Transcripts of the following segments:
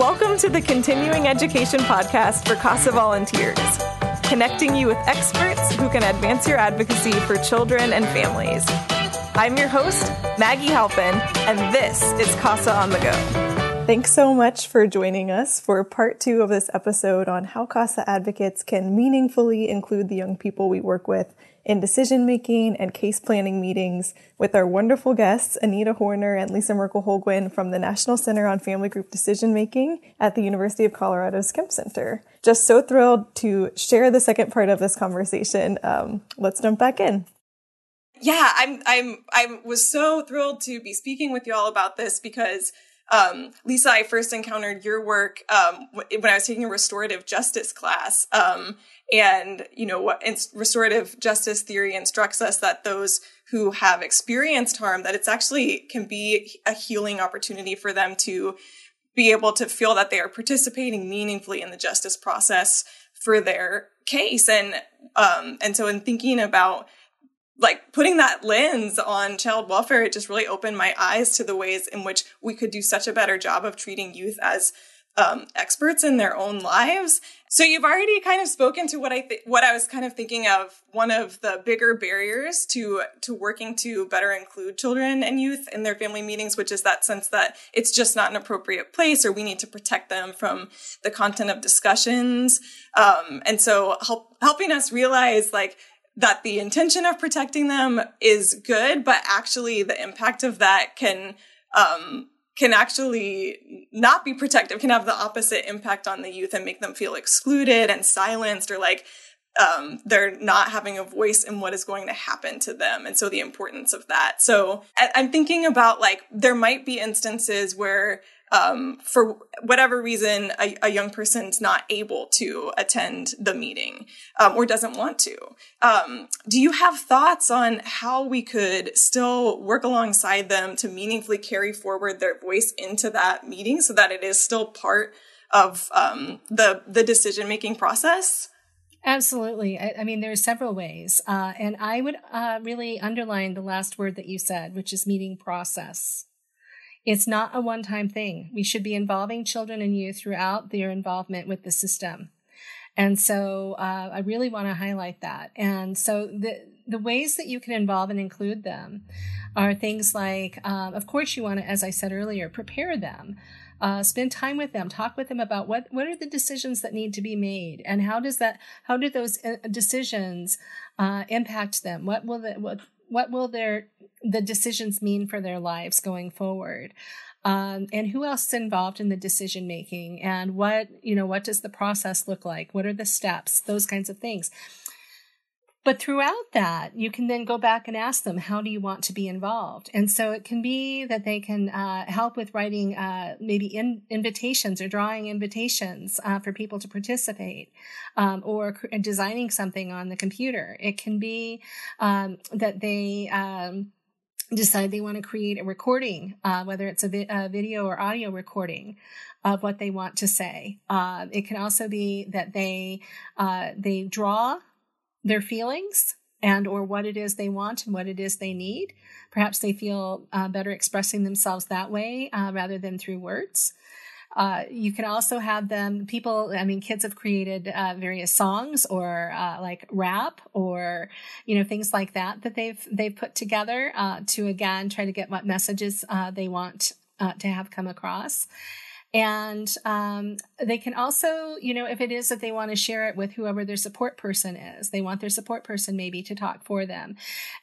Welcome to the Continuing Education Podcast for CASA volunteers, connecting you with experts who can advance your advocacy for children and families. I'm your host, Maggie Halpin, and this is CASA on the Go. Thanks so much for joining us for part two of this episode on how CASA advocates can meaningfully include the young people we work with in decision making and case planning meetings with our wonderful guests, Anita Horner and Lisa Merkel Holguin from the National Center on Family Group Decision Making at the University of Colorado's Kempe Center. Just so thrilled to share the second part of this conversation. Um, let's jump back in. Yeah, I'm, I'm, I was so thrilled to be speaking with you all about this because um, Lisa, I first encountered your work um, when I was taking a restorative justice class. Um, and, you know, what restorative justice theory instructs us that those who have experienced harm, that it's actually can be a healing opportunity for them to be able to feel that they are participating meaningfully in the justice process for their case. And, um, and so in thinking about like putting that lens on child welfare, it just really opened my eyes to the ways in which we could do such a better job of treating youth as um, experts in their own lives. So you've already kind of spoken to what I th- what I was kind of thinking of. One of the bigger barriers to to working to better include children and youth in their family meetings, which is that sense that it's just not an appropriate place, or we need to protect them from the content of discussions. Um, and so help, helping us realize like that the intention of protecting them is good, but actually the impact of that can um, can actually not be protective, can have the opposite impact on the youth and make them feel excluded and silenced or like um, they're not having a voice in what is going to happen to them. And so the importance of that. So I'm thinking about like, there might be instances where um, for whatever reason, a, a, young person's not able to attend the meeting um, or doesn't want to. Um, do you have thoughts on how we could still work alongside them to meaningfully carry forward their voice into that meeting so that it is still part of um, the the decision making process? Absolutely. I, I, mean, there are several ways. Uh, and I would uh, really underline the last word that you said, which is meeting process. It's not a one time thing. We should be involving children and youth throughout their involvement with the system. And so uh, I really want to highlight that. And so the, the ways that you can involve and include them are things like, uh, of course, you want to, as I said earlier, prepare them. Uh, spend time with them talk with them about what what are the decisions that need to be made and how does that how do those uh, decisions uh, impact them what will the, what what will their the decisions mean for their lives going forward. Um, and who else is involved in the decision making? And what you know what does the process look like? What are the steps? Those kinds of things. But throughout that, you can then go back and ask them, how do you want to be involved? And so it can be that they can uh, help with writing uh, maybe in, invitations or drawing invitations uh, for people to participate um, or designing something on the computer. It can be um, that they, um, decide they want to create a recording, uh, whether it's a, vi- a, video or audio recording of what they want to say. Uh, it can also be that they uh, they draw their feelings and or what it is they want and what it is they need. Perhaps they feel uh, better expressing themselves that way uh, rather than through words. Uh, you can also have them people i mean kids have created uh, various songs or uh, like rap or you know things like that that they've they've put together uh, to again try to get what messages uh, they want uh, to have come across and um, they can also, you know, if it is that they want to share it with whoever their support person is, they want their support person maybe to talk for them.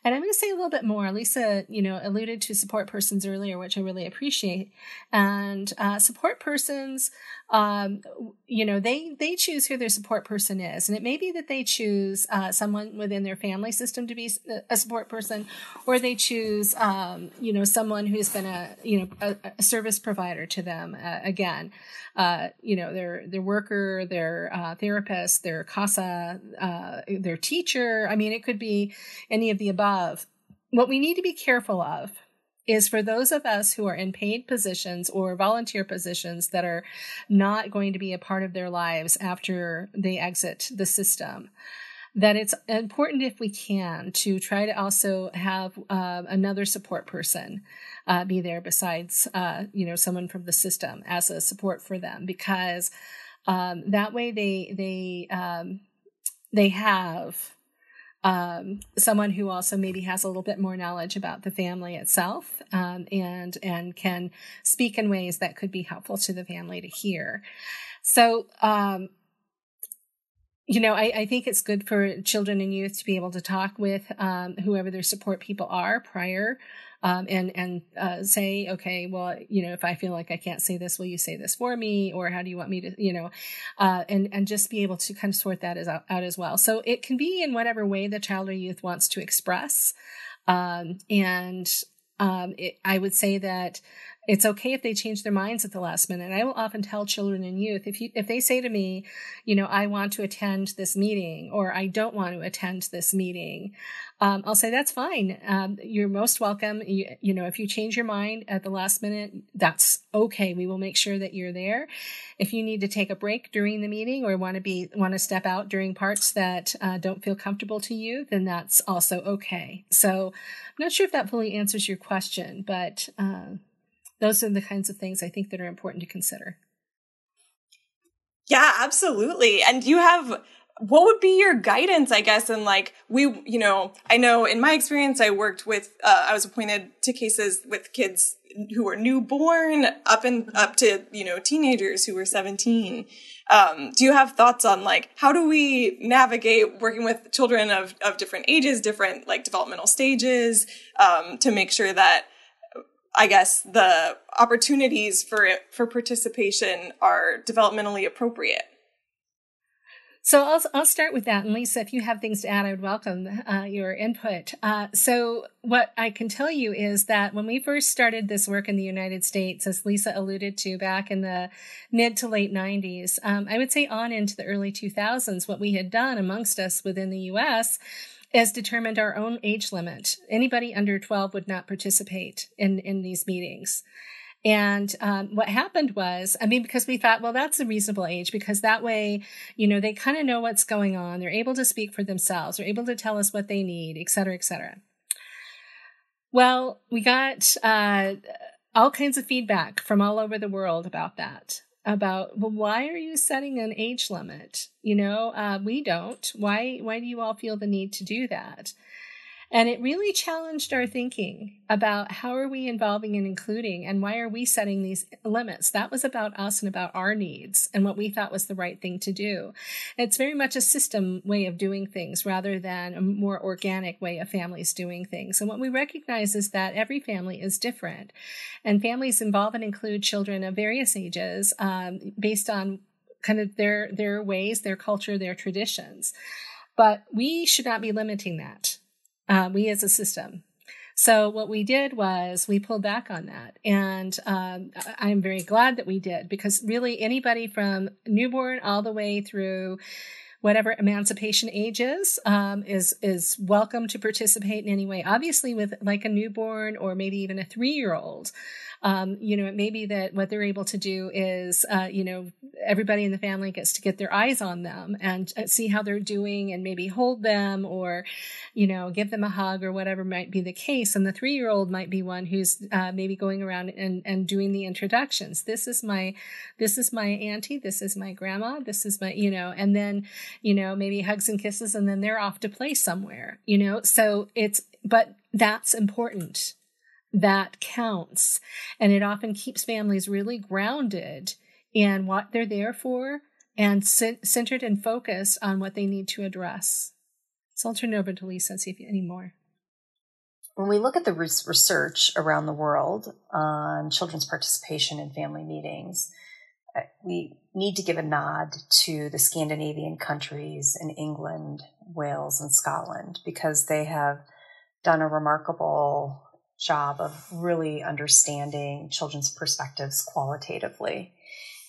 And I'm going to say a little bit more. Lisa, you know, alluded to support persons earlier, which I really appreciate. And uh, support persons, um, you know, they they choose who their support person is, and it may be that they choose uh, someone within their family system to be a support person, or they choose, um, you know, someone who's been a you know a, a service provider to them. Uh, again, uh, you know, their their worker, their uh, therapist, their CASA, uh, their teacher. I mean, it could be any of the above. What we need to be careful of is for those of us who are in paid positions or volunteer positions that are not going to be a part of their lives after they exit the system that it's important if we can to try to also have uh, another support person uh, be there besides uh, you know someone from the system as a support for them because um, that way they they um, they have um, someone who also maybe has a little bit more knowledge about the family itself um, and and can speak in ways that could be helpful to the family to hear. So um, you know, I, I, think it's good for children and youth to be able to talk with um, whoever their support people are prior, um, and and uh, say, okay, well, you know, if I feel like I can't say this, will you say this for me, or how do you want me to, you know, uh, and and just be able to kind of sort that as out, as well. So it can be in whatever way the child or youth wants to express, um, and um, it, I would say that it's okay if they change their minds at the last minute. I will often tell children and youth if you if they say to me, you know, I want to attend this meeting or I don't want to attend this meeting, um, I'll say that's fine. Um, you're most welcome. You, you know, if you change your mind at the last minute, that's okay. We will make sure that you're there. If you need to take a break during the meeting or want to be want to step out during parts that uh, don't feel comfortable to you, then that's also okay. So, I'm not sure if that fully answers your question, but. Uh, those are the kinds of things I think that are important to consider. Yeah, absolutely. And you have what would be your guidance i guess and like we you know i know in my experience i worked with uh, i was appointed to cases with kids who were newborn up and up to you know teenagers who were 17 um, do you have thoughts on like how do we navigate working with children of, of different ages different like developmental stages um, to make sure that I guess the opportunities for for participation are developmentally appropriate. So I'll I'll start with that, and Lisa, if you have things to add, I would welcome uh, your input. Uh, so what I can tell you is that when we first started this work in the United States, as Lisa alluded to back in the mid to late '90s, um, I would say on into the early 2000s, what we had done amongst us within the U.S has determined our own age limit. Anybody under 12 would not participate in, in these meetings. And um, what happened was, I mean, because we thought, well, that's a reasonable age because that way, you know, they kind of know what's going on. They're able to speak for themselves. They're able to tell us what they need, et cetera, et cetera. Well, we got uh, all kinds of feedback from all over the world about that about well why are you setting an age limit? You know uh, we don't. Why why do you all feel the need to do that and it really challenged our thinking about how are we involving and including and why are we setting these limits. That was about us and about our needs and what we thought was the right thing to do. It's very much a system way of doing things rather than a more organic way of families doing things. And what we recognize is that every family is different and families involve and include children of various ages um, based on kind of their, their ways, their culture, their traditions. But we should not be limiting that uh, we as a system. So what we did was we pulled back on that, and um, I'm very glad that we did because really anybody from newborn all the way through whatever emancipation age is um, is is welcome to participate in any way. Obviously, with like a newborn or maybe even a three year old, um, you know, it may be that what they're able to do is, uh, you know, everybody in the family gets to get their eyes on them and uh, see how they're doing and maybe hold them or, you know, give them a hug or whatever might be the case. And the three year old might be one who's uh, maybe going around and, and doing the introductions. This is my, this is my auntie. This is my grandma. This is my, you know, and then, you know, maybe hugs and kisses and then they're off to play somewhere, you know, so it's, but that's important that counts. And it often keeps families really grounded in what they're there for and centered and focused on what they need to address. So I'll turn it over to Lisa and see if you any more. When we look at the research around the world on children's participation in family meetings, we need to give a nod to the Scandinavian countries and England, Wales, and Scotland because they have done a remarkable job of really understanding children's perspectives qualitatively.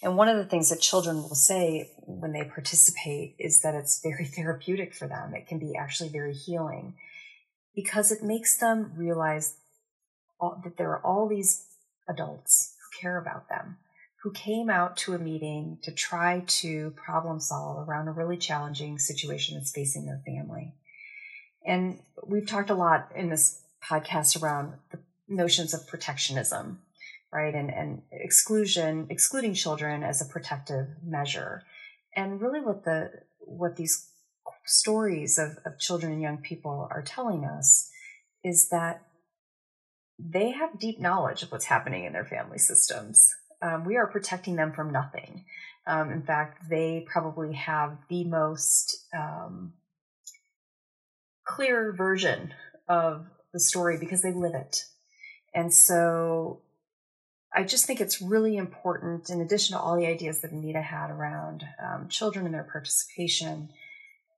And one of the things that children will say when they participate is that it's very therapeutic for them. It can be actually very healing because it makes them realize all, that there are all these adults who care about them, who came out to a meeting to try to problem solve around a really challenging situation that's facing their family. And we've talked a lot in this podcast around the notions of protectionism, right? And, and exclusion, excluding children as a protective measure. And really what the, what these stories of, of children and young people are telling us is that they have deep knowledge of what's happening in their family systems. Um, we are protecting them from nothing. Um, in fact, they probably have the most um, clear version of the story because they live it. And so I just think it's really important, in addition to all the ideas that Anita had around um, children and their participation,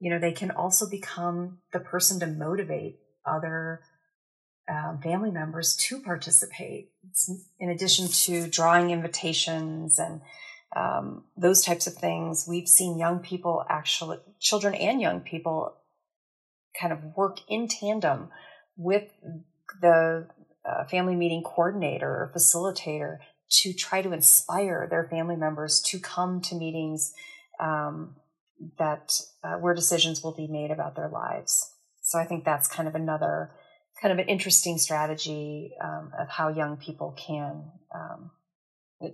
you know, they can also become the person to motivate other um, family members to participate. It's in addition to drawing invitations and um, those types of things, we've seen young people actually, children and young people, kind of work in tandem with the uh, family meeting coordinator or facilitator to try to inspire their family members to come to meetings um, that uh, where decisions will be made about their lives. So I think that's kind of another kind of an interesting strategy um, of how young people can, um,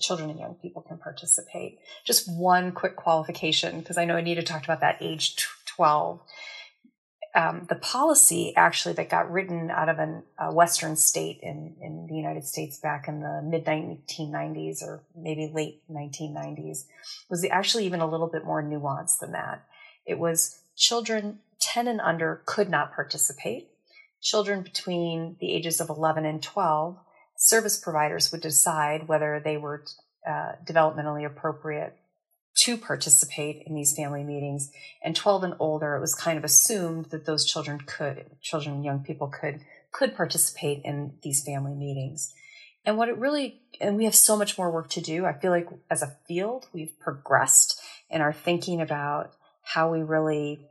children and young people can participate. Just one quick qualification, because I know Anita talked about that age 12. Um, the policy actually that got written out of an, a Western state in, in the United States back in the mid 1990s or maybe late 1990s was actually even a little bit more nuanced than that. It was children 10 and under could not participate children between the ages of 11 and 12, service providers would decide whether they were uh, developmentally appropriate to participate in these family meetings. And 12 and older, it was kind of assumed that those children could, children and young people could, could participate in these family meetings. And what it really, and we have so much more work to do. I feel like as a field, we've progressed in our thinking about how we really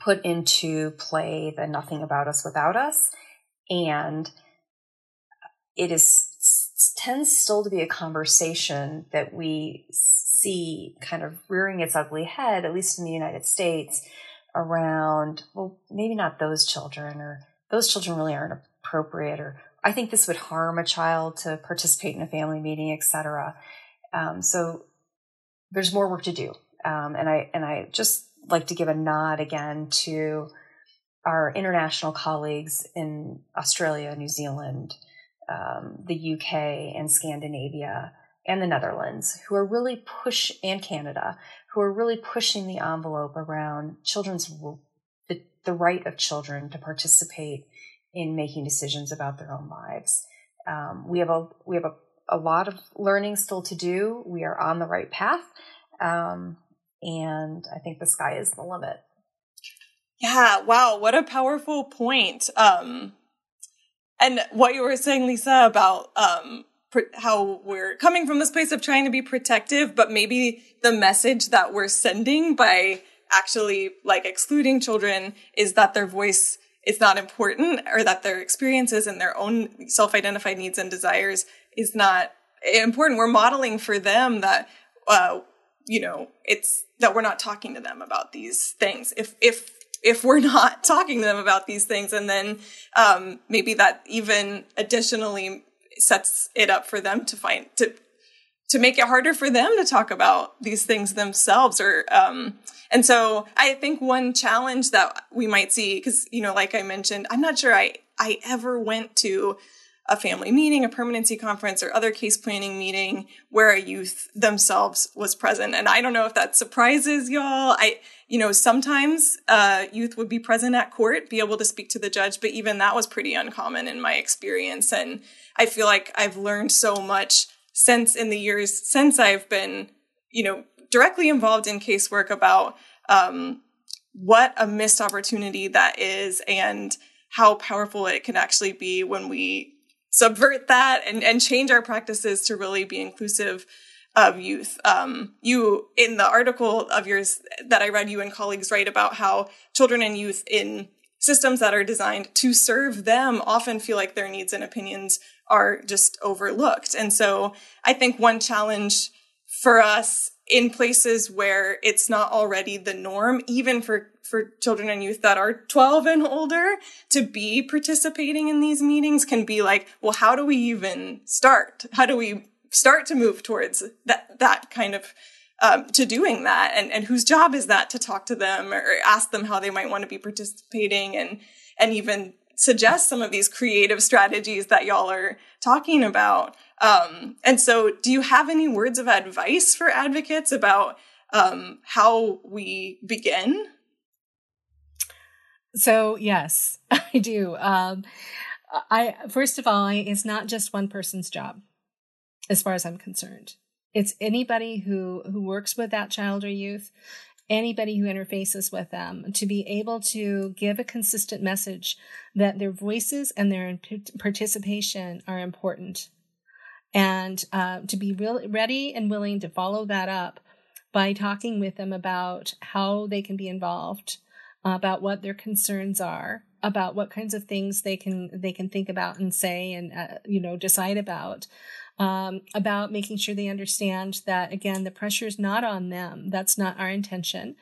put into play the nothing about us without us. And it is tends still to be a conversation that we see kind of rearing its ugly head, at least in the United States, around, well, maybe not those children or those children really aren't appropriate or I think this would harm a child to participate in a family meeting, etc. Um, so there's more work to do. Um, and I and I just like to give a nod again to our international colleagues in Australia, New Zealand, um, the UK, and Scandinavia, and the Netherlands, who are really push and Canada, who are really pushing the envelope around children's the, the right of children to participate in making decisions about their own lives. Um, we have a we have a, a lot of learning still to do. We are on the right path. Um, and I think the sky is the limit. Yeah, wow, what a powerful point. Um, and what you were saying, Lisa, about um, how we're coming from this place of trying to be protective, but maybe the message that we're sending by actually like excluding children is that their voice is not important or that their experiences and their own self-identified needs and desires is not important. We're modeling for them that uh, you know, it's that we're not talking to them about these things. If, if, if we're not talking to them about these things and then, um, maybe that even additionally sets it up for them to find, to, to make it harder for them to talk about these things themselves or, um, and so I think one challenge that we might see, because, you know, like I mentioned, I'm not sure I, I ever went to a family meeting, a permanency conference, or other case planning meeting where a youth themselves was present. And I don't know if that surprises y'all. I, you know, sometimes uh, youth would be present at court, be able to speak to the judge, but even that was pretty uncommon in my experience. And I feel like I've learned so much since in the years since I've been, you know, directly involved in casework about um, what a missed opportunity that is and how powerful it can actually be when we subvert that and, and change our practices to really be inclusive of youth. Um, you, in the article of yours that I read, you and colleagues write about how children and youth in systems that are designed to serve them often feel like their needs and opinions are just overlooked. And so I think one challenge for us in places where it's not already the norm, even for, for children and youth that are 12 and older to be participating in these meetings can be like, well, how do we even start? How do we start to move towards that, that kind of, um, to doing that? And, and whose job is that to talk to them or ask them how they might want to be participating and, and even suggest some of these creative strategies that y'all are talking about. Um, and so, do you have any words of advice for advocates about um, how we begin? So, yes, I do. Um, I first of all, it's not just one person's job, as far as I'm concerned. It's anybody who who works with that child or youth, anybody who interfaces with them, to be able to give a consistent message that their voices and their participation are important and uh, to be real, ready and willing to follow that up by talking with them about how they can be involved, about what their concerns are, about what kinds of things they can they can think about and say and uh, you know decide about. Um, about making sure they understand that again the pressure is not on them that's not our intention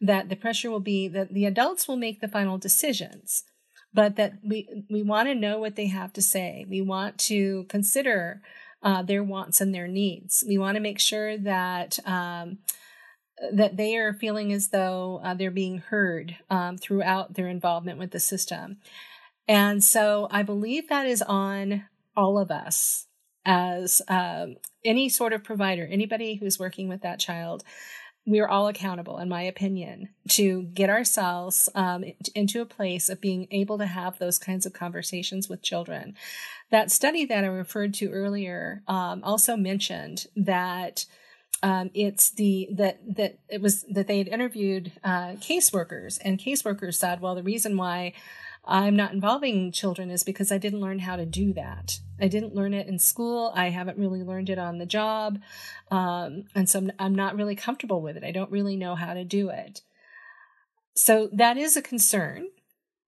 that the pressure will be that the adults will make the final decisions but that we we want to know what they have to say we want to consider uh, their wants and their needs. We want to make sure that um, that they are feeling as though uh, they're being heard um, throughout their involvement with the system. And so I believe that is on all of us as um, any sort of provider, anybody who's working with that child. We are all accountable, in my opinion, to get ourselves um, into a place of being able to have those kinds of conversations with children. That study that I referred to earlier um, also mentioned that um, it's the that that it was that they had interviewed uh, caseworkers, and caseworkers said, "Well, the reason why." I'm not involving children is because I didn't learn how to do that. I didn't learn it in school. I haven't really learned it on the job. Um, and so I'm, I'm not really comfortable with it. I don't really know how to do it. So that is a concern.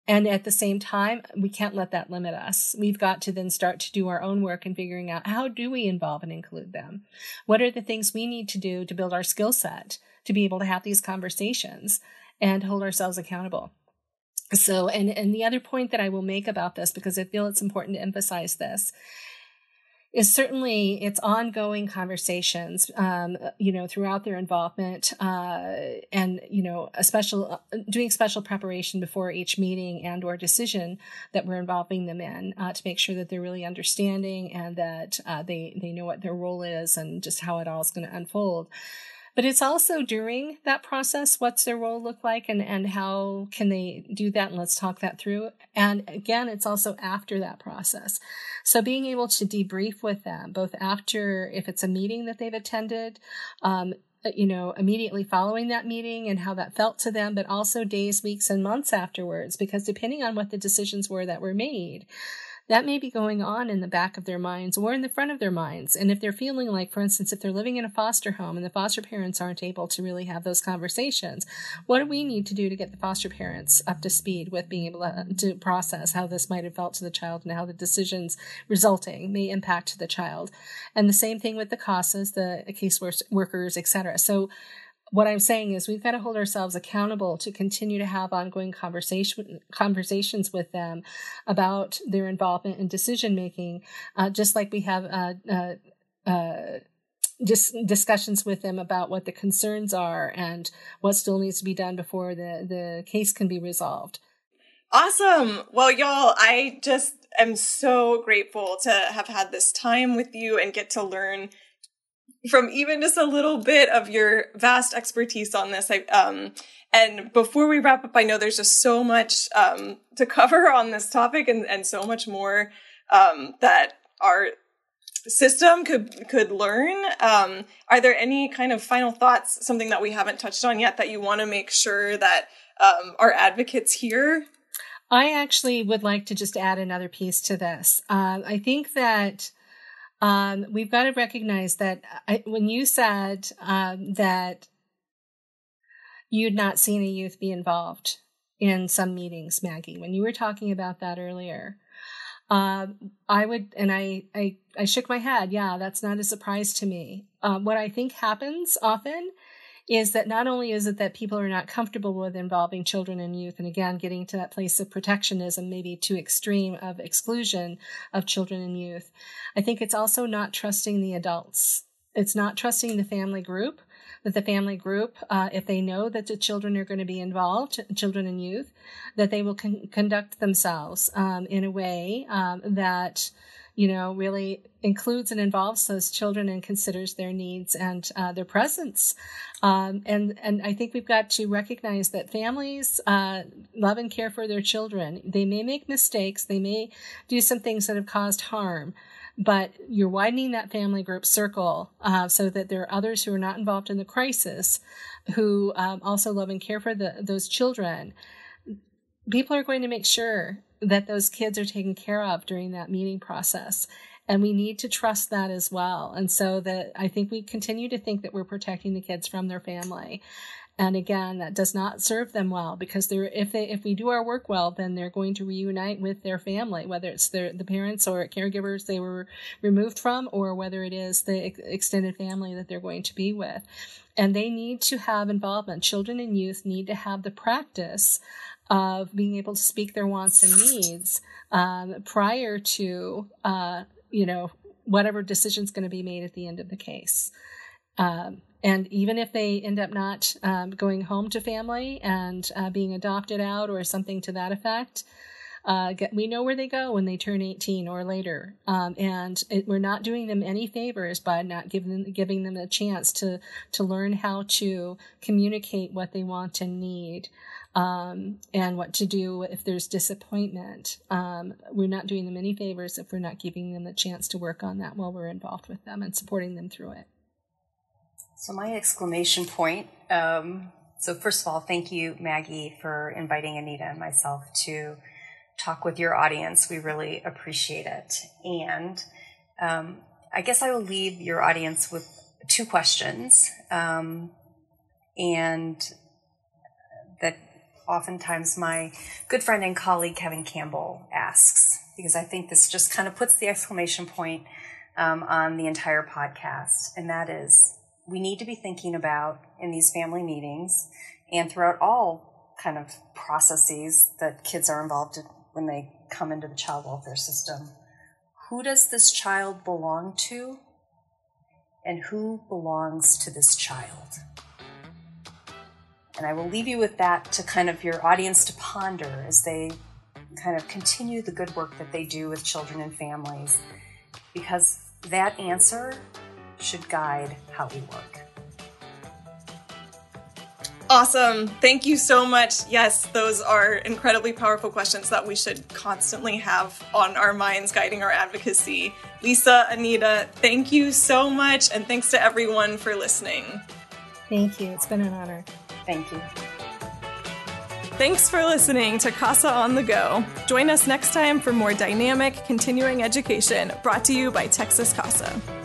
And at the same time, we can't let that limit us. We've got to then start to do our own work and figuring out how do we involve and include them? What are the things we need to do to build our skill set to be able to have these conversations and hold ourselves accountable? So, and, and the other point that I will make about this, because I feel it's important to emphasize this, is certainly it's ongoing conversations, um, you know, throughout their involvement, uh, and you know, a special doing special preparation before each meeting and or decision that we're involving them in uh, to make sure that they're really understanding and that uh, they they know what their role is and just how it all is going to unfold. But it's also during that process, what's their role look like and, and how can they do that? And let's talk that through. And again, it's also after that process. So being able to debrief with them, both after, if it's a meeting that they've attended, um, you know, immediately following that meeting and how that felt to them, but also days, weeks, and months afterwards, because depending on what the decisions were that were made, that may be going on in the back of their minds or in the front of their minds. And if they're feeling like, for instance, if they're living in a foster home and the foster parents aren't able to really have those conversations, what do we need to do to get the foster parents up to speed with being able to, process how this might have felt to the child and how the decisions resulting may impact the child? And the same thing with the CASAs, the case workers, etc. So what I'm saying is we've got to hold ourselves accountable to continue to have ongoing conversation conversations with them about their involvement in decision making, uh, just like we have uh, uh, uh dis- discussions with them about what the concerns are and what still needs to be done before the the case can be resolved. Awesome. Well, y'all, I just am so grateful to have had this time with you and get to learn from even just a little bit of your vast expertise on this. I, um, and before we wrap up, I know there's just so much um, to cover on this topic and, and so much more um, that our system could could learn. Um, are there any kind of final thoughts, something that we haven't touched on yet that you want to make sure that um, our advocates hear? I actually would like to just add another piece to this. Uh, I think that um, we've got to recognize that I, when you said um, that you'd not seen a youth be involved in some meetings, Maggie, when you were talking about that earlier, uh, I would, and I, I, I shook my head. Yeah, that's not a surprise to me. Uh, what I think happens often is that not only is it that people are not comfortable with involving children and youth, and again, getting to that place of protectionism, maybe too extreme of exclusion of children and youth, I think it's also not trusting the adults. It's not trusting the family group that the family group, uh, if they know that the children are going to be involved, children and youth, that they will con- conduct themselves um, in a way um, that you know really includes and involves those children and considers their needs and uh, their presence um, and and I think we've got to recognize that families uh, love and care for their children. They may make mistakes. They may do some things that have caused harm, but you're widening that family group circle uh, so that there are others who are not involved in the crisis who um, also love and care for the, those children. People are going to make sure that those kids are taken care of during that meeting process. And we need to trust that as well. And so that I think we continue to think that we're protecting the kids from their family. And again, that does not serve them well because they're, if they, if we do our work well, then they're going to reunite with their family, whether it's their, the parents or caregivers they were removed from, or whether it is the extended family that they're going to be with. And they need to have involvement. Children and youth need to have the practice of being able to speak their wants and needs um, prior to, uh, you know, whatever decision's going to be made at the end of the case. Um, and even if they end up not um, going home to family and uh, being adopted out or something to that effect, uh, get, we know where they go when they turn 18 or later. Um, and it, we're not doing them any favors by not giving them, giving them a chance to, to learn how to communicate what they want and need. Um, and what to do if there's disappointment. Um, we're not doing them any favors if we're not giving them the chance to work on that while we're involved with them and supporting them through it. So, my exclamation point. Um, so, first of all, thank you, Maggie, for inviting Anita and myself to talk with your audience. We really appreciate it. And um, I guess I will leave your audience with two questions. Um, and that oftentimes my good friend and colleague Kevin Campbell asks, because I think this just kind of puts the exclamation point um, on the entire podcast. And that is, we need to be thinking about in these family meetings and throughout all kind of processes that kids are involved in when they come into the child welfare system. Who does this child belong to? And who belongs to this child? And I will leave you with that to kind of your audience to ponder as they kind of continue the good work that they do with children and families, because that answer should guide how we work. Awesome. Thank you so much. Yes, those are incredibly powerful questions that we should constantly have on our minds guiding our advocacy. Lisa, Anita, thank you so much. And thanks to everyone for listening. Thank you. It's been an honor. Thank you. Thanks for listening to CASA on the Go. Join us next time for more dynamic continuing education brought to you by Texas CASA.